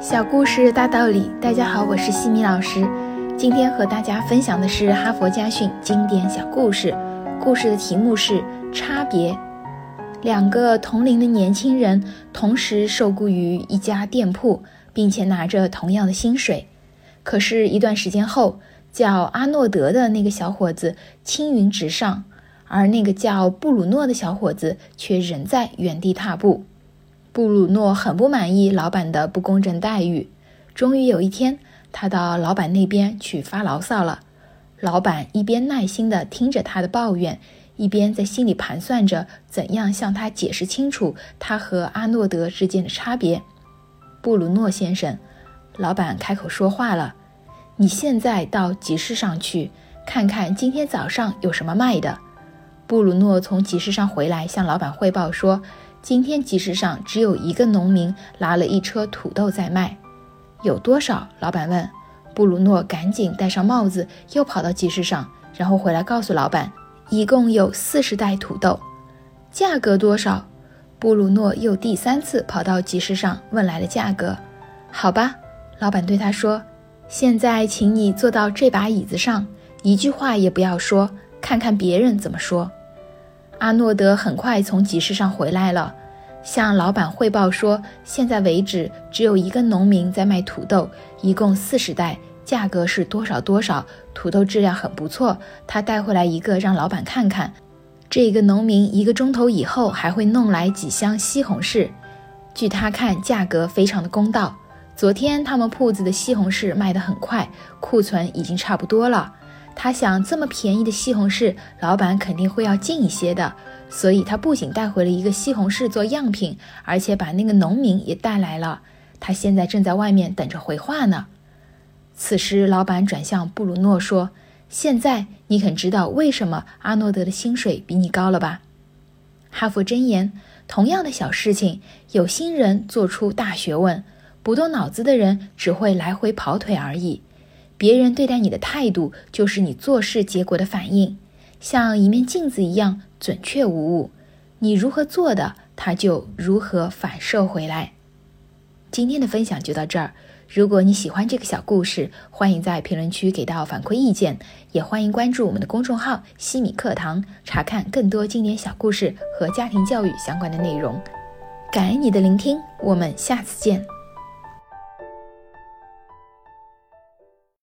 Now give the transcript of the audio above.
小故事大道理，大家好，我是西米老师。今天和大家分享的是哈佛家训经典小故事，故事的题目是差别。两个同龄的年轻人同时受雇于一家店铺，并且拿着同样的薪水。可是，一段时间后，叫阿诺德的那个小伙子青云直上，而那个叫布鲁诺的小伙子却仍在原地踏步。布鲁诺很不满意老板的不公正待遇。终于有一天，他到老板那边去发牢骚了。老板一边耐心地听着他的抱怨，一边在心里盘算着怎样向他解释清楚他和阿诺德之间的差别。布鲁诺先生，老板开口说话了：“你现在到集市上去，看看今天早上有什么卖的。”布鲁诺从集市上回来，向老板汇报说。今天集市上只有一个农民拿了一车土豆在卖，有多少？老板问。布鲁诺赶紧戴上帽子，又跑到集市上，然后回来告诉老板，一共有四十袋土豆。价格多少？布鲁诺又第三次跑到集市上问来了价格。好吧，老板对他说：“现在请你坐到这把椅子上，一句话也不要说，看看别人怎么说。”阿诺德很快从集市上回来了，向老板汇报说：“现在为止，只有一个农民在卖土豆，一共四十袋，价格是多少多少。土豆质量很不错，他带回来一个让老板看看。这个农民一个钟头以后还会弄来几箱西红柿，据他看，价格非常的公道。昨天他们铺子的西红柿卖得很快，库存已经差不多了。”他想，这么便宜的西红柿，老板肯定会要进一些的，所以他不仅带回了一个西红柿做样品，而且把那个农民也带来了。他现在正在外面等着回话呢。此时，老板转向布鲁诺说：“现在你肯知道为什么阿诺德的薪水比你高了吧？”哈佛箴言：同样的小事情，有心人做出大学问，不动脑子的人只会来回跑腿而已。别人对待你的态度，就是你做事结果的反应，像一面镜子一样准确无误。你如何做的，它就如何反射回来。今天的分享就到这儿。如果你喜欢这个小故事，欢迎在评论区给到反馈意见，也欢迎关注我们的公众号“西米课堂”，查看更多经典小故事和家庭教育相关的内容。感恩你的聆听，我们下次见。